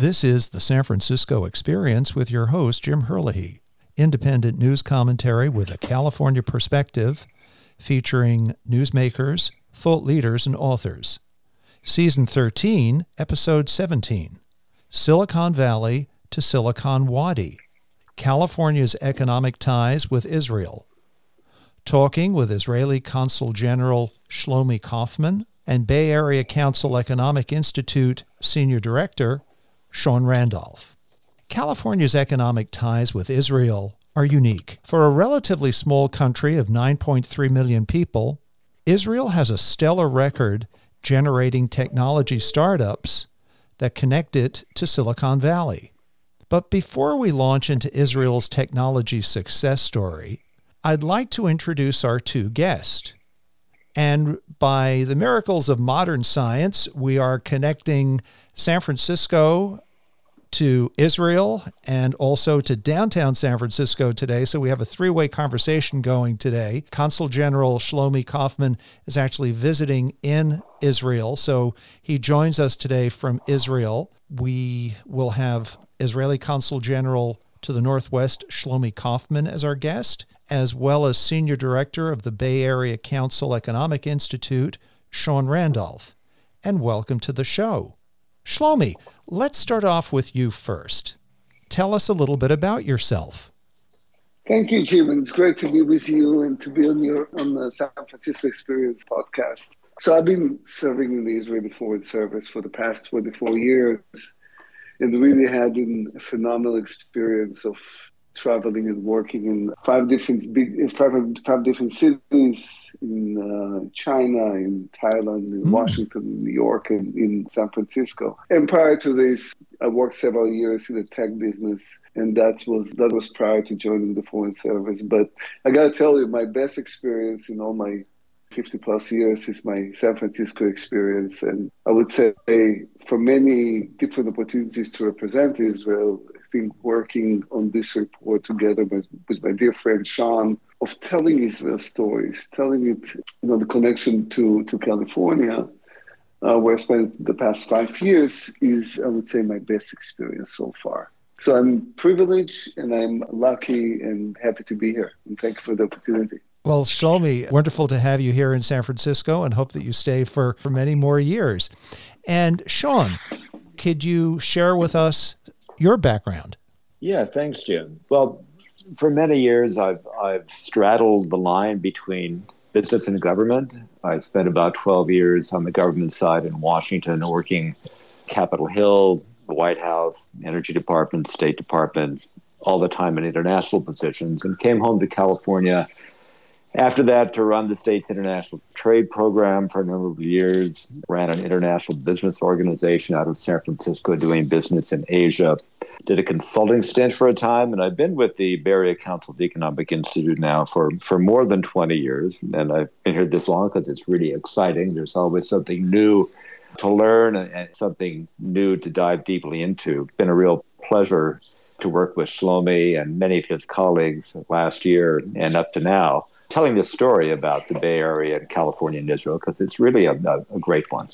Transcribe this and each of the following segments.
This is the San Francisco Experience with your host, Jim Herlihy. Independent news commentary with a California perspective, featuring newsmakers, thought leaders, and authors. Season 13, Episode 17 Silicon Valley to Silicon Wadi California's Economic Ties with Israel. Talking with Israeli Consul General Shlomi Kofman and Bay Area Council Economic Institute Senior Director Sean Randolph. California's economic ties with Israel are unique. For a relatively small country of 9.3 million people, Israel has a stellar record generating technology startups that connect it to Silicon Valley. But before we launch into Israel's technology success story, I'd like to introduce our two guests. And by the miracles of modern science, we are connecting San Francisco to Israel and also to downtown San Francisco today. So we have a three way conversation going today. Consul General Shlomi Kofman is actually visiting in Israel. So he joins us today from Israel. We will have Israeli Consul General to the Northwest, Shlomi Kofman, as our guest, as well as Senior Director of the Bay Area Council Economic Institute, Sean Randolph. And welcome to the show. Shlomi, let's start off with you first. Tell us a little bit about yourself. Thank you, Jim. It's great to be with you and to be on your on the San Francisco Experience podcast. So I've been serving in the Israeli Foreign Service for the past 24 years and really had a phenomenal experience of traveling and working in five different big five, five different cities in uh, China, in Thailand, in mm. Washington, in New York, and in San Francisco. And prior to this, I worked several years in the tech business, and that was that was prior to joining the Foreign Service. But I got to tell you, my best experience in all my 50 plus years is my San Francisco experience. And I would say for many different opportunities to represent Israel, Think working on this report together with, with my dear friend Sean of telling Israel stories, telling it, you know, the connection to, to California, uh, where I spent the past five years is, I would say, my best experience so far. So I'm privileged and I'm lucky and happy to be here. And thank you for the opportunity. Well, Shlomi, wonderful to have you here in San Francisco and hope that you stay for, for many more years. And Sean, could you share with us your background? Yeah, thanks, Jim. Well, for many years, I've, I've straddled the line between business and government. I spent about 12 years on the government side in Washington working Capitol Hill, the White House, Energy Department, State Department, all the time in international positions, and came home to California after that, to run the state's international trade program for a number of years, ran an international business organization out of San Francisco doing business in Asia. Did a consulting stint for a time, and I've been with the Bay Area Council's Economic Institute now for, for more than 20 years. And I've been here this long because it's really exciting. There's always something new to learn and something new to dive deeply into. Been a real pleasure to work with Shlomi and many of his colleagues last year and up to now telling this story about the Bay Area and California and Israel because it's really a, a, a great one.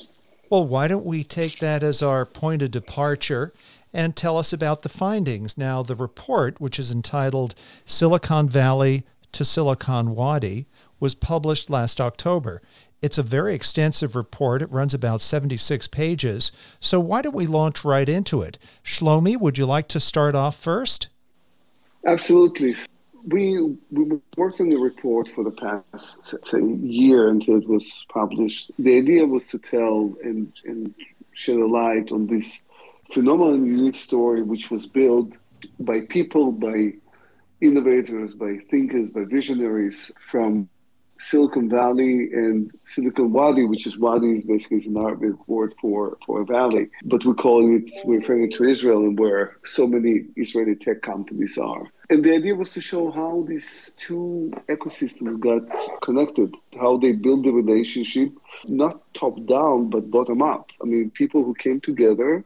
Well, why don't we take that as our point of departure and tell us about the findings? Now, the report, which is entitled Silicon Valley to Silicon Wadi, was published last October. It's a very extensive report. It runs about 76 pages. So, why don't we launch right into it? Shlomi, would you like to start off first? Absolutely we we worked on the report for the past say year until it was published. The idea was to tell and and shed a light on this phenomenal unique story, which was built by people, by innovators, by thinkers, by visionaries from Silicon Valley and Silicon Wadi, which is Wadi is basically an Arabic word for, for a valley, but we're calling it, we're referring to Israel and where so many Israeli tech companies are. And the idea was to show how these two ecosystems got connected, how they build the relationship, not top down, but bottom up. I mean, people who came together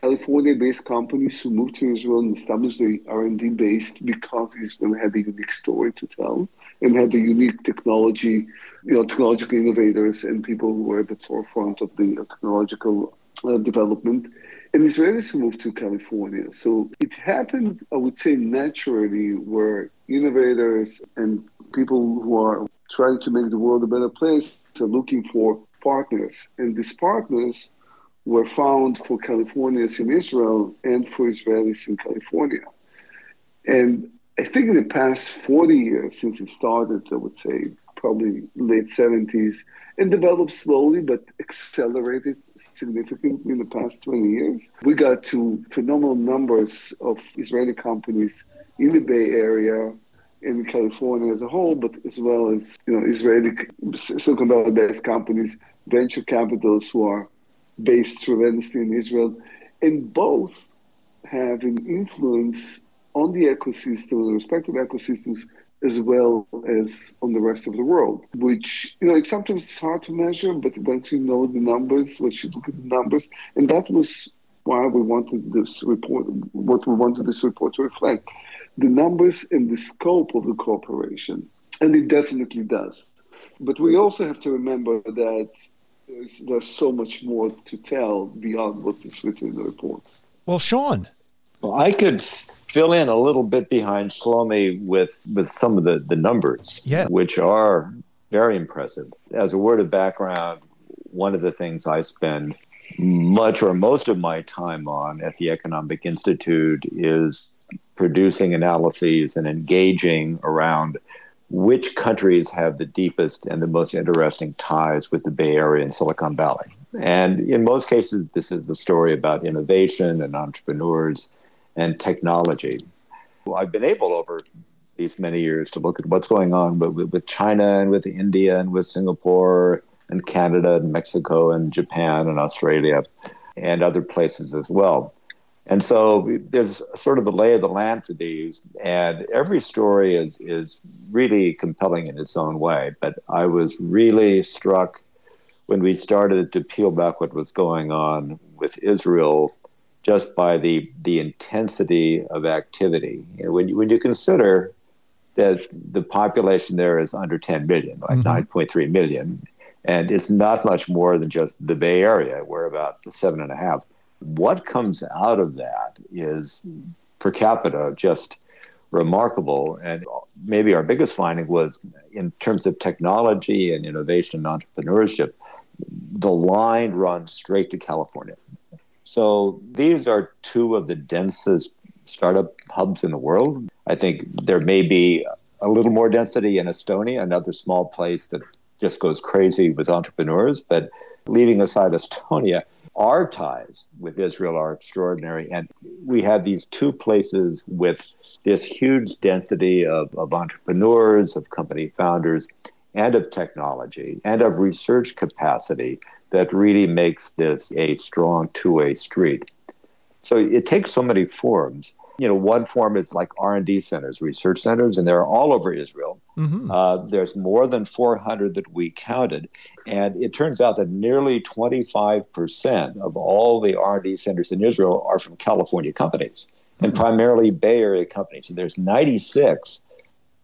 California-based companies who moved to Israel and established the R&D based because Israel had a unique story to tell and had the unique technology, you know, technological innovators and people who were at the forefront of the technological uh, development. And Israelis moved to California. So it happened, I would say, naturally, where innovators and people who are trying to make the world a better place are looking for partners. And these partners were found for Californians in Israel and for Israelis in California. And I think in the past 40 years since it started, I would say probably late 70s, and developed slowly but accelerated significantly in the past 20 years. We got to phenomenal numbers of Israeli companies in the Bay Area in California as a whole, but as well as you know Israeli Silicon Valley-based companies, venture capitals who are based tremendously in Israel, and both have an influence on the ecosystem, the respective ecosystems, as well as on the rest of the world, which, you know, it's sometimes it's hard to measure, but once you know the numbers, once you look at the numbers, and that was why we wanted this report, what we wanted this report to reflect, the numbers and the scope of the cooperation. And it definitely does. But we also have to remember that there's, there's so much more to tell beyond what is written in the report. Well, Sean. Well, I could fill in a little bit behind Shlomi with with some of the the numbers, yeah. which are very impressive. As a word of background, one of the things I spend much or most of my time on at the Economic Institute is producing analyses and engaging around which countries have the deepest and the most interesting ties with the Bay Area and Silicon Valley. And in most cases, this is a story about innovation and entrepreneurs and technology. Well, I've been able over these many years to look at what's going on with, with China and with India and with Singapore and Canada and Mexico and Japan and Australia and other places as well. And so there's sort of the lay of the land for these, and every story is is really compelling in its own way. But I was really struck when we started to peel back what was going on with Israel just by the the intensity of activity. You know, when you, when you consider that the population there is under 10 million, like mm-hmm. 9.3 million, and it's not much more than just the Bay Area. We're about seven and a half. What comes out of that is per capita just remarkable. And maybe our biggest finding was in terms of technology and innovation and entrepreneurship, the line runs straight to California. So these are two of the densest startup hubs in the world. I think there may be a little more density in Estonia, another small place that just goes crazy with entrepreneurs. But leaving aside Estonia, our ties with Israel are extraordinary. And we have these two places with this huge density of, of entrepreneurs, of company founders, and of technology, and of research capacity that really makes this a strong two-way street. So it takes so many forms. You know, one form is like R&D centers, research centers, and they're all over Israel. Mm-hmm. Uh, there's more than 400 that we counted, and it turns out that nearly 25% of all the R&D centers in Israel are from California companies, mm-hmm. and primarily Bay Area companies. And there's 96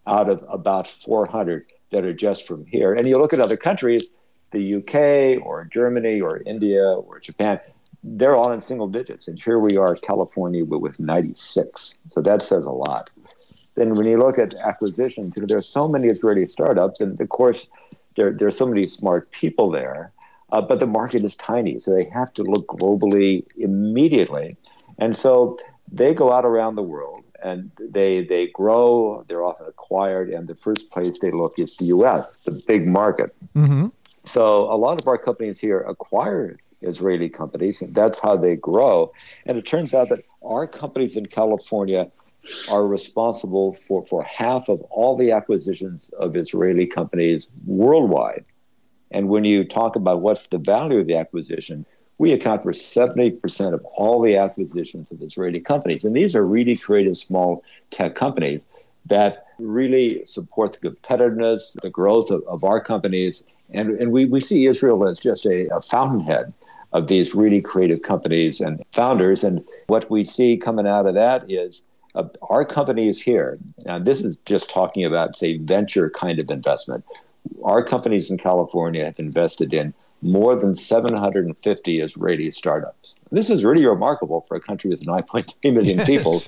out of about 400 that are just from here. And you look at other countries, the UK or Germany or India or Japan, they're all in single digits. And here we are, California, with 96. So that says a lot. Then when you look at acquisitions, you know, there are so many Israeli startups, and of course, there, there are so many smart people there, uh, but the market is tiny. So they have to look globally immediately. And so they go out around the world and they they grow. They're often acquired, and the first place they look is the U.S., the big market. Mm-hmm. So a lot of our companies here acquire Israeli companies, and that's how they grow. And it turns out that our companies in California are responsible for, for half of all the acquisitions of Israeli companies worldwide. And when you talk about what's the value of the acquisition, we account for 70% of all the acquisitions of Israeli companies. And these are really creative small tech companies that really support the competitiveness, the growth of, of our companies, and, and we, we see Israel as just a, a fountainhead of these really creative companies and founders. And what we see coming out of that is uh, our companies here, and this is just talking about, say, venture kind of investment. Our companies in California have invested in more than 750 Israeli startups. This is really remarkable for a country with 9.3 million yes. people.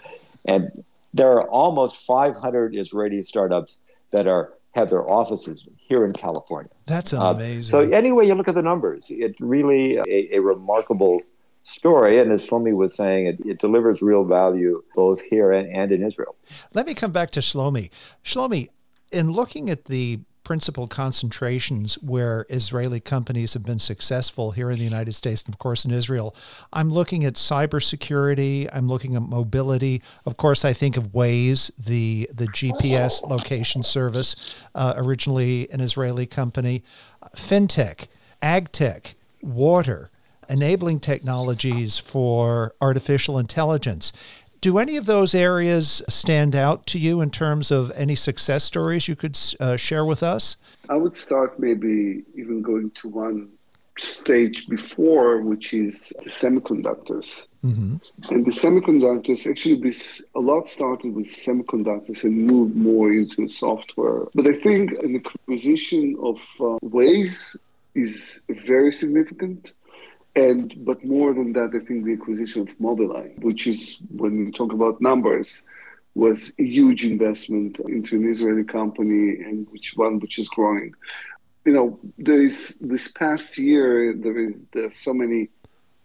And there are almost 500 Israeli startups that are have their offices here in California. That's amazing. Uh, so anyway, you look at the numbers. It's really a, a remarkable story. And as Shlomi was saying, it, it delivers real value both here and, and in Israel. Let me come back to Shlomi. Shlomi, in looking at the principal concentrations where Israeli companies have been successful here in the United States and, of course, in Israel. I'm looking at cybersecurity. I'm looking at mobility. Of course, I think of Waze, the, the GPS location service, uh, originally an Israeli company, fintech, agtech, water, enabling technologies for artificial intelligence. Do any of those areas stand out to you in terms of any success stories you could uh, share with us? I would start maybe even going to one stage before, which is the semiconductors. Mm-hmm. And the semiconductors, actually, this a lot started with semiconductors and moved more into software. But I think an acquisition of uh, Waze is very significant. And but more than that, I think the acquisition of Mobileye, which is when we talk about numbers, was a huge investment into an Israeli company and which one which is growing. You know, there is this past year there is there's so many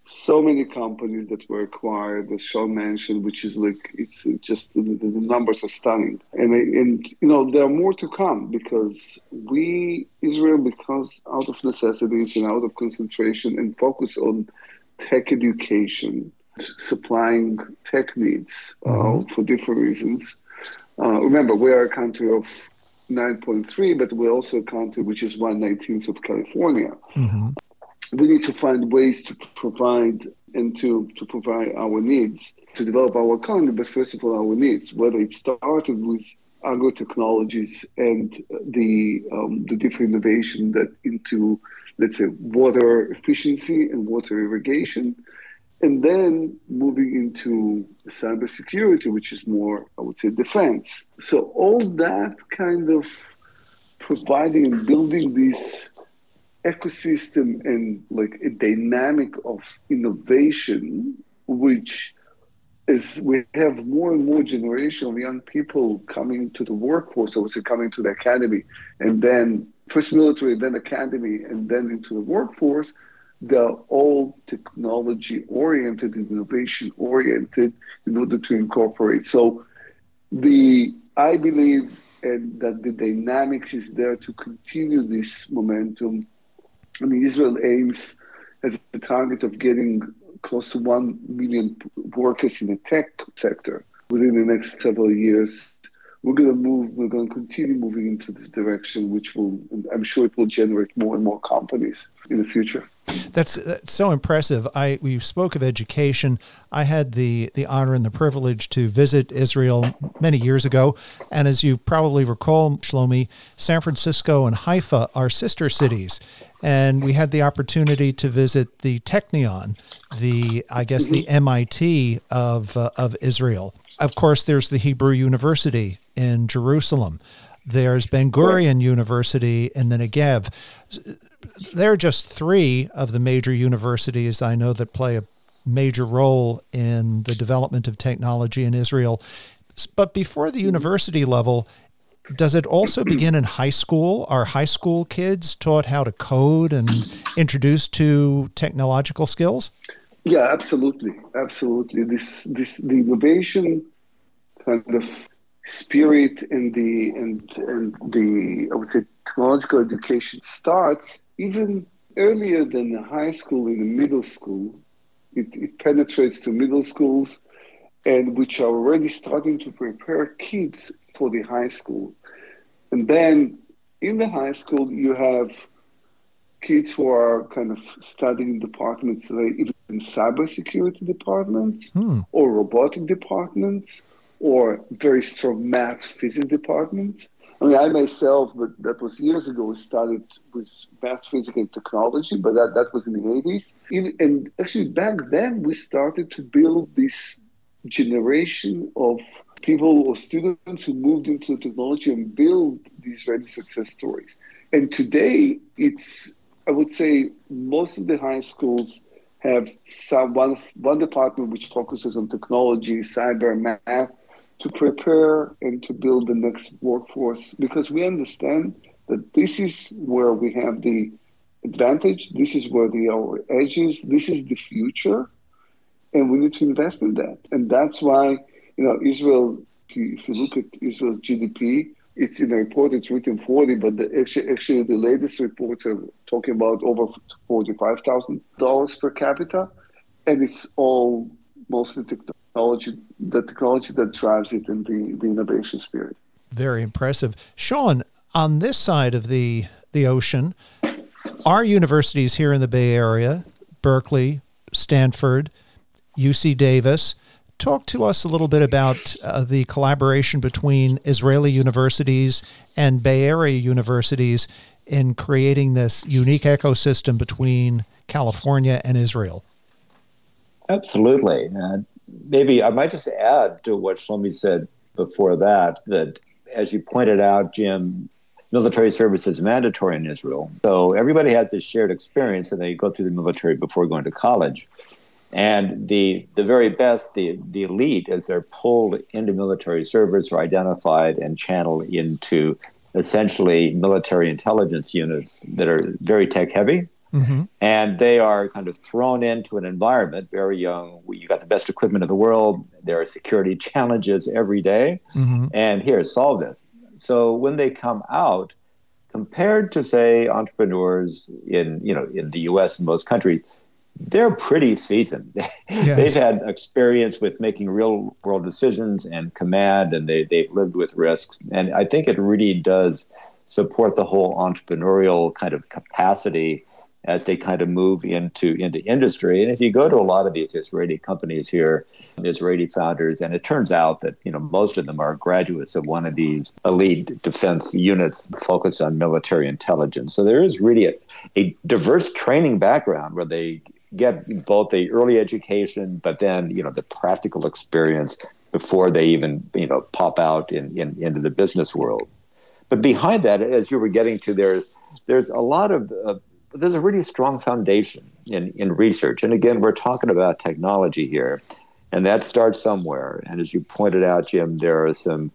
so many companies that were acquired, as Sean mentioned, which is like it's just the, the numbers are stunning, and and you know there are more to come because we Israel because out of necessities and out of concentration and focus on tech education, supplying tech needs uh, mm-hmm. for different reasons. Uh, remember, we are a country of 9.3, but we're also a country which is 119th of California. Mm-hmm we need to find ways to provide and to, to provide our needs, to develop our economy, but first of all, our needs, whether it started with agro technologies and the, um, the different innovation that into, let's say, water efficiency and water irrigation, and then moving into cybersecurity, which is more, I would say, defense. So all that kind of providing and building these ecosystem and like a dynamic of innovation, which is we have more and more generation of young people coming to the workforce, I would say coming to the academy, and then first military, then academy, and then into the workforce. They're all technology oriented, innovation oriented, in order to incorporate. So, the I believe and that the dynamics is there to continue this momentum I mean, Israel aims as a target of getting close to 1 million workers in the tech sector within the next several years. We're going to move, we're going to continue moving into this direction, which will, I'm sure it will generate more and more companies in the future. That's, that's so impressive. I we spoke of education. I had the the honor and the privilege to visit Israel many years ago, and as you probably recall, Shlomi, San Francisco and Haifa are sister cities, and we had the opportunity to visit the Technion, the I guess the MIT of uh, of Israel. Of course, there's the Hebrew University in Jerusalem. There's Ben Gurion University in the Negev. There are just three of the major universities I know that play a major role in the development of technology in Israel. But before the university level, does it also begin in high school? Are high school kids taught how to code and introduced to technological skills? Yeah, absolutely, absolutely. This this the innovation kind of spirit and the and and the I would say technological education starts even earlier than the high school in the middle school. It, it penetrates to middle schools and which are already starting to prepare kids for the high school. And then in the high school, you have kids who are kind of studying departments, like even cybersecurity departments hmm. or robotic departments or very strong math physics departments. I mean, I myself, but that was years ago, started with math, physics, and technology, but that, that was in the 80s. and actually, back then, we started to build this generation of people or students who moved into technology and build these ready success stories. And today, it's, I would say, most of the high schools have some one one department which focuses on technology, cyber, math, to prepare and to build the next workforce because we understand that this is where we have the advantage. This is where the our edge is. This is the future, and we need to invest in that. And that's why you know Israel. If you, look at Israel's GDP, it's in the report. It's written 40, but the, actually, actually the latest reports are talking about over forty-five thousand dollars per capita, and it's all mostly technology. The technology that drives it and the the innovation spirit. Very impressive, Sean. On this side of the the ocean, our universities here in the Bay Area, Berkeley, Stanford, UC Davis. Talk to us a little bit about uh, the collaboration between Israeli universities and Bay Area universities in creating this unique ecosystem between California and Israel. Absolutely. Uh, maybe I might just add to what Shlomi said before that, that as you pointed out, Jim, military service is mandatory in Israel. So everybody has this shared experience and they go through the military before going to college. And the the very best, the the elite, as they're pulled into military service, are identified and channeled into essentially military intelligence units that are very tech heavy. Mm-hmm. And they are kind of thrown into an environment very young. You got the best equipment in the world. There are security challenges every day. Mm-hmm. And here, solve this. So when they come out, compared to say entrepreneurs in you know in the U.S. and most countries, they're pretty seasoned. Yes. they've had experience with making real world decisions and command, and they, they've lived with risks. And I think it really does support the whole entrepreneurial kind of capacity as they kind of move into into industry. And if you go to a lot of these Israeli companies here, Israeli founders, and it turns out that you know most of them are graduates of one of these elite defense units focused on military intelligence. So there is really a, a diverse training background where they get both the early education, but then you know the practical experience before they even you know pop out in, in into the business world. But behind that, as you were getting to there, there's a lot of uh, there's a really strong foundation in in research. And again, we're talking about technology here, and that starts somewhere. And as you pointed out, Jim, there are some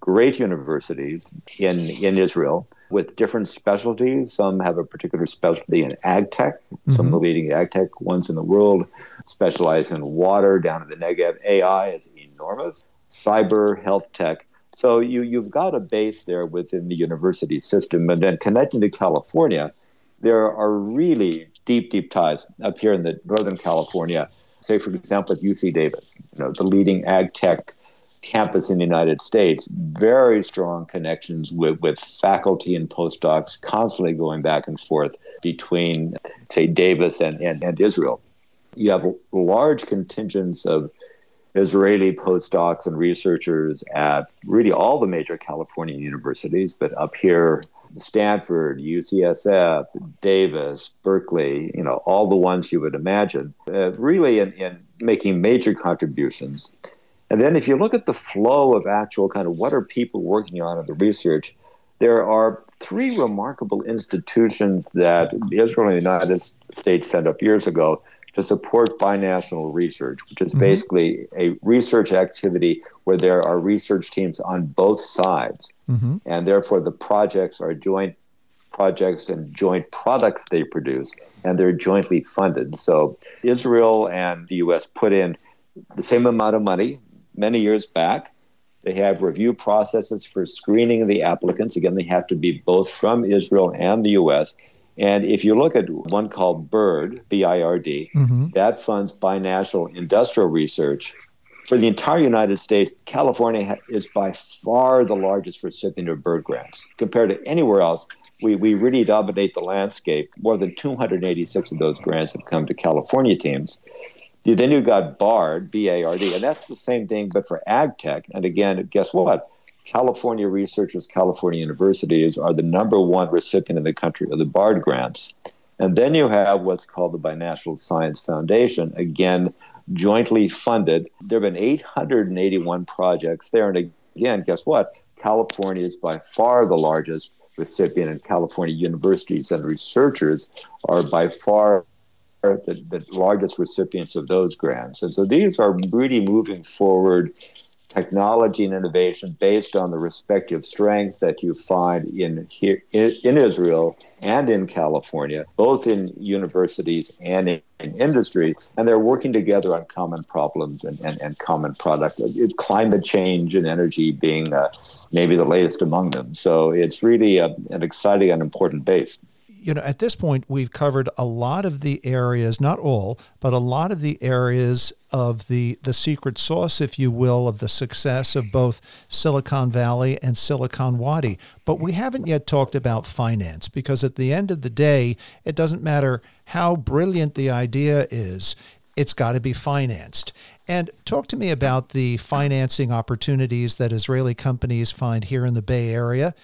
great universities in in Israel with different specialties. Some have a particular specialty in ag tech, mm-hmm. some of the leading ag tech ones in the world specialize in water down in the Negev. AI is enormous, cyber, health tech. So you, you've got a base there within the university system. And then connecting to California, there are really deep, deep ties up here in the Northern California. Say, for example, at UC Davis, you know, the leading ag tech campus in the United States, very strong connections with, with faculty and postdocs, constantly going back and forth between, say, Davis and, and, and Israel. You have large contingents of Israeli postdocs and researchers at really all the major California universities, but up here, Stanford, UCSF, Davis, Berkeley, you know, all the ones you would imagine, uh, really in, in making major contributions. And then if you look at the flow of actual kind of what are people working on in the research, there are three remarkable institutions that Israel and the United States set up years ago to support binational research, which is mm-hmm. basically a research activity where there are research teams on both sides. Mm-hmm. And therefore, the projects are joint projects and joint products they produce, and they're jointly funded. So Israel and the US put in the same amount of money many years back. They have review processes for screening the applicants. Again, they have to be both from Israel and the U.S. And if you look at one called BIRD, B I R D, mm-hmm. that funds binational industrial research. For the entire United States, California is by far the largest recipient of BIRD grants. Compared to anywhere else, we, we really dominate the landscape. More than 286 of those grants have come to California teams. Then you got BARD, B A R D, and that's the same thing, but for ag tech. And again, guess what? California researchers, California universities are the number one recipient in the country of the BARD grants. And then you have what's called the Binational Science Foundation, again, jointly funded. There have been 881 projects there. And again, guess what? California is by far the largest recipient, and California universities and researchers are by far the, the largest recipients of those grants. And so these are really moving forward technology and innovation based on the respective strengths that you find in here in Israel and in California, both in universities and in, in industry, and they're working together on common problems and, and, and common products. Climate change and energy being uh, maybe the latest among them. So it's really a, an exciting and important base you know, at this point, we've covered a lot of the areas, not all, but a lot of the areas of the, the secret sauce, if you will, of the success of both Silicon Valley and Silicon Wadi. But we haven't yet talked about finance because at the end of the day, it doesn't matter how brilliant the idea is, it's got to be financed. And talk to me about the financing opportunities that Israeli companies find here in the Bay Area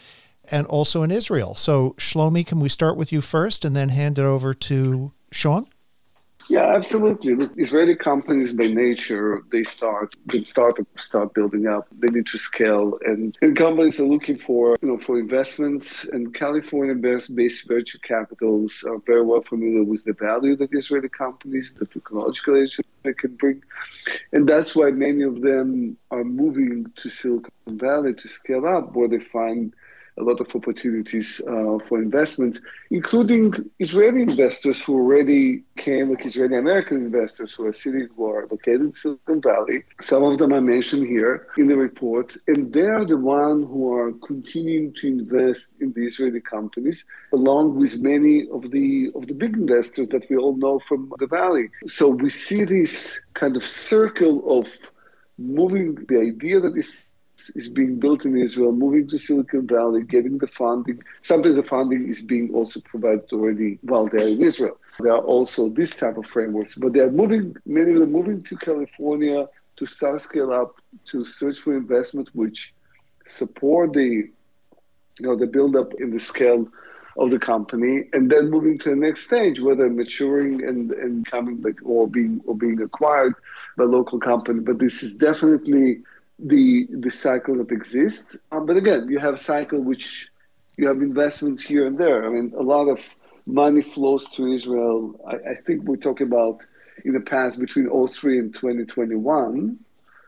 and also in Israel. So, Shlomi, can we start with you first and then hand it over to Sean? Yeah, absolutely. Look, Israeli companies by nature, they start when startups start building up, they need to scale and, and companies are looking for, you know, for investments and California based, based venture capitals are very well familiar with the value that Israeli companies, the technological edge they can bring. And that's why many of them are moving to Silicon Valley to scale up where they find a lot of opportunities uh, for investments, including Israeli investors who already came, like Israeli American investors who are sitting, who are located in Silicon Valley. Some of them I mentioned here in the report, and they are the ones who are continuing to invest in the Israeli companies, along with many of the of the big investors that we all know from the valley. So we see this kind of circle of moving the idea that is is being built in Israel, moving to Silicon Valley, getting the funding. Sometimes the funding is being also provided already while they're in Israel. There are also this type of frameworks, but they're moving, many of them moving to California to start scale up, to search for investment which support the, you know, the build up in the scale of the company and then moving to the next stage whether maturing and, and coming like or being or being acquired by local company but this is definitely the the cycle that exists. Um, but again, you have a cycle which you have investments here and there. I mean, a lot of money flows to Israel. I, I think we're talking about in the past between 03 and 2021,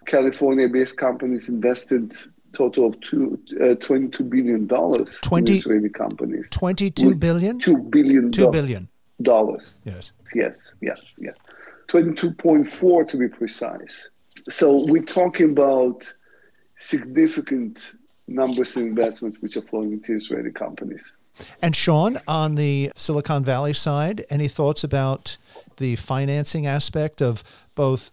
California-based companies invested total of two, uh, 22 billion dollars 20 Israeli companies. 22 billion? 2 billion. 2 billion dollars. Yes. Yes, yes, yes. 22.4 to be precise so we're talking about significant numbers of investments which are flowing into Israeli companies. And Sean, on the Silicon Valley side, any thoughts about the financing aspect of both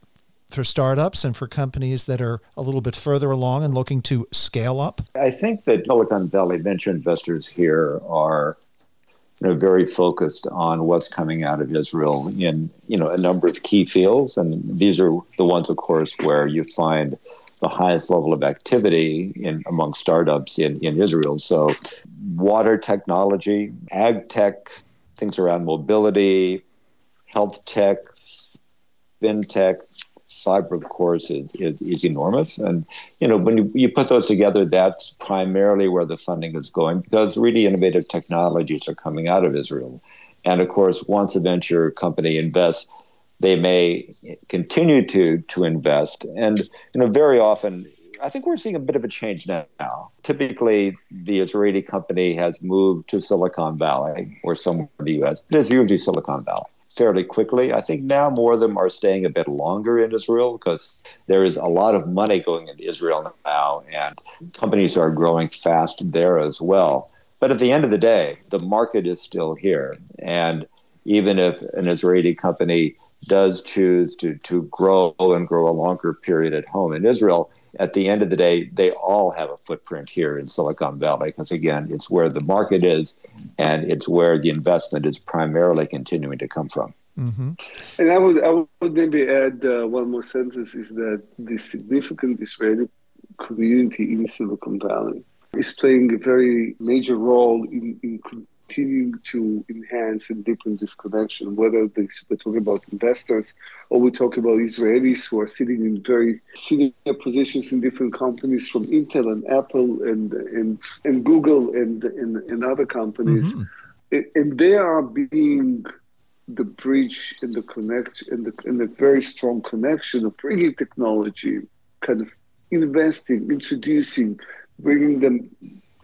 for startups and for companies that are a little bit further along and looking to scale up? I think that Silicon Valley venture investors here are you know, very focused on what's coming out of Israel in you know a number of key fields, and these are the ones, of course, where you find the highest level of activity in among startups in, in Israel. So, water technology, ag tech, things around mobility, health tech, fintech, cyber, of course, is, is, is, enormous. And, you know, when you, you put those together, that's primarily where the funding is going because really innovative technologies are coming out of Israel. And of course, once a venture company invests, they may continue to to invest. And, you know, very often, I think we're seeing a bit of a change now. Typically, the Israeli company has moved to Silicon Valley or somewhere in the U.S. Is usually Silicon Valley fairly quickly. I think now more of them are staying a bit longer in Israel because there is a lot of money going into Israel now, and companies are growing fast there as well. But at the end of the day, the market is still here. And even if an Israeli company does choose to, to grow and grow a longer period at home in Israel, at the end of the day, they all have a footprint here in Silicon Valley because, again, it's where the market is and it's where the investment is primarily continuing to come from. Mm-hmm. And I would, I would maybe add uh, one more sentence is that the significant Israeli community in Silicon Valley is playing a very major role in, in continuing to enhance and deepen this connection, whether we're talking about investors or we talk about Israelis who are sitting in very senior positions in different companies from Intel and Apple and and, and Google and, and, and other companies. Mm-hmm. And they are being the bridge and the connect and the, and the very strong connection of bringing technology, kind of investing, introducing, bringing them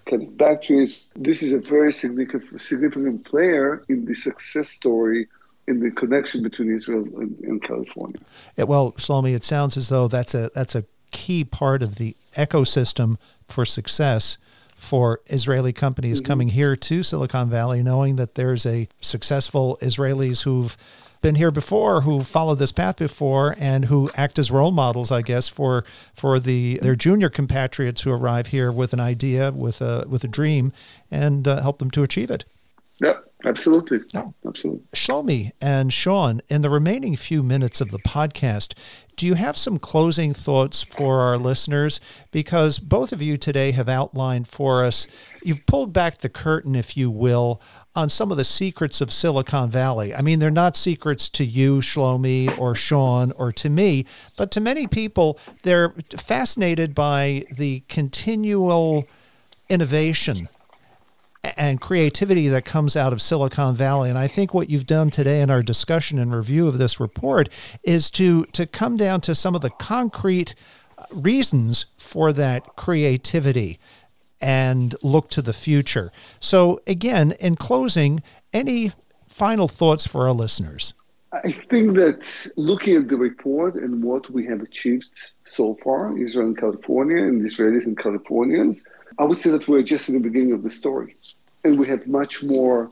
kind of batteries. This is a very significant significant player in the success story in the connection between Israel and, and California. Yeah, well, Shlomi, it sounds as though that's a that's a key part of the ecosystem for success for Israeli companies mm-hmm. coming here to Silicon Valley, knowing that there's a successful Israelis who've been here before, who followed this path before, and who act as role models, I guess, for for the their junior compatriots who arrive here with an idea, with a with a dream, and uh, help them to achieve it. Yep. Absolutely. No. Absolutely. Shlomi and Sean, in the remaining few minutes of the podcast, do you have some closing thoughts for our listeners? Because both of you today have outlined for us, you've pulled back the curtain, if you will, on some of the secrets of Silicon Valley. I mean, they're not secrets to you, Shlomi, or Sean, or to me, but to many people, they're fascinated by the continual innovation and creativity that comes out of Silicon Valley. And I think what you've done today in our discussion and review of this report is to to come down to some of the concrete uh, reasons for that creativity and look to the future. So again, in closing, any final thoughts for our listeners? I think that looking at the report and what we have achieved so far, Israel and California, and Israelis and Californians, I would say that we're just in the beginning of the story. And we have much more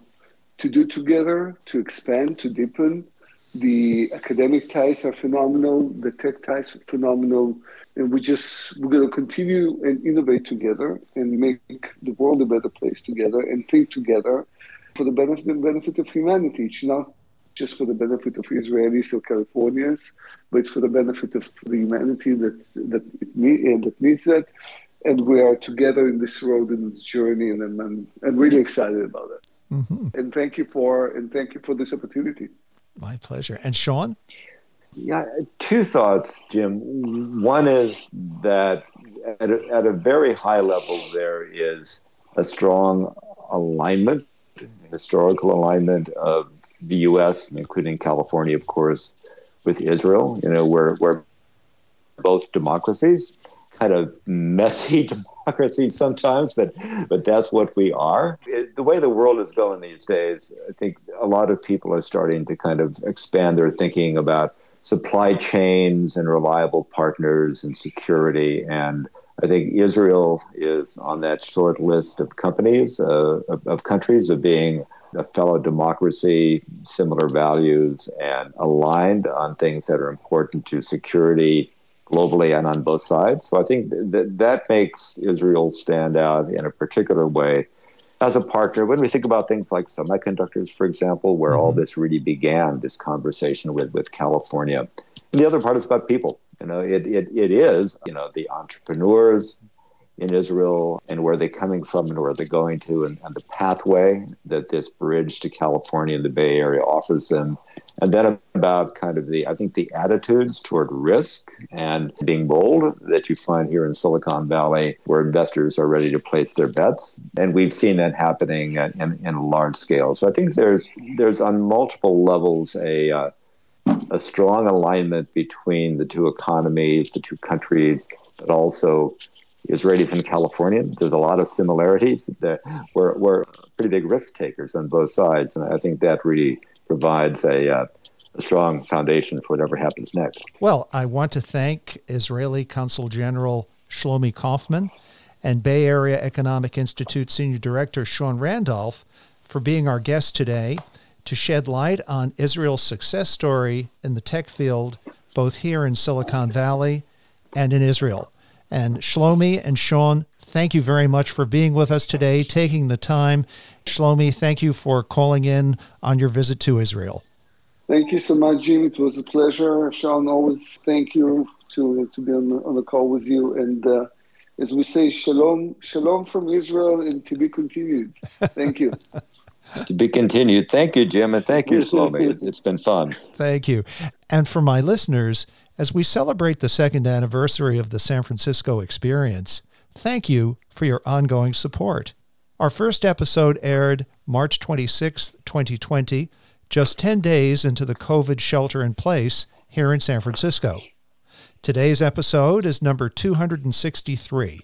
to do together, to expand, to deepen. The academic ties are phenomenal, the tech ties are phenomenal. And we just, we're going to continue and innovate together and make the world a better place together and think together for the benefit, the benefit of humanity. It's not just for the benefit of Israelis or Californians, but it's for the benefit of the humanity that that, need, that needs that and we are together in this road and this journey, and I'm, I'm, I'm really excited about it. Mm-hmm. And thank you for and thank you for this opportunity. My pleasure. And Sean, yeah, two thoughts, Jim. One is that at a, at a very high level, there is a strong alignment, historical alignment of the U.S., including California, of course, with Israel. You know, we're we're both democracies kind of messy democracy sometimes, but but that's what we are. It, the way the world is going these days, I think a lot of people are starting to kind of expand their thinking about supply chains and reliable partners and security. And I think Israel is on that short list of companies, uh, of, of countries, of being a fellow democracy, similar values, and aligned on things that are important to security globally and on both sides. So I think that that makes Israel stand out in a particular way as a partner. When we think about things like semiconductors, for example, where mm-hmm. all this really began, this conversation with, with California. And the other part is about people. You know, it, it, it is, you know, the entrepreneurs, in Israel and where they're coming from and where they're going to, and, and, the pathway that this bridge to California and the Bay Area offers them. And then about kind of the, I think, the attitudes toward risk and being bold that you find here in Silicon Valley, where investors are ready to place their bets. And we've seen that happening in, in large scale. So I think there's, there's on multiple levels a, uh, a strong alignment between the two economies, the two countries, but also Israelis and California. There's a lot of similarities. We're, we're pretty big risk takers on both sides, and I think that really provides a, uh, a strong foundation for whatever happens next. Well, I want to thank Israeli Consul General Shlomi Kofman and Bay Area Economic Institute Senior Director Sean Randolph for being our guest today to shed light on Israel's success story in the tech field, both here in Silicon Valley and in Israel. And Shlomi and Sean, thank you very much for being with us today, taking the time. Shlomi, thank you for calling in on your visit to Israel. Thank you so much, Jim. It was a pleasure. Sean, always thank you to, to be on the, on the call with you. And uh, as we say, shalom, shalom from Israel and to be continued. Thank you. to be continued. Thank you, Jim, and thank you, Shlomi. It's been fun. Thank you. And for my listeners, as we celebrate the second anniversary of the San Francisco experience, thank you for your ongoing support. Our first episode aired March 26, 2020, just 10 days into the COVID shelter in place here in San Francisco. Today's episode is number 263,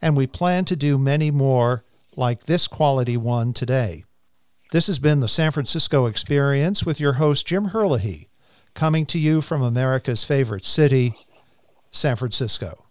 and we plan to do many more like this quality one today. This has been the San Francisco Experience with your host, Jim Herlihy, coming to you from America's favorite city, San Francisco.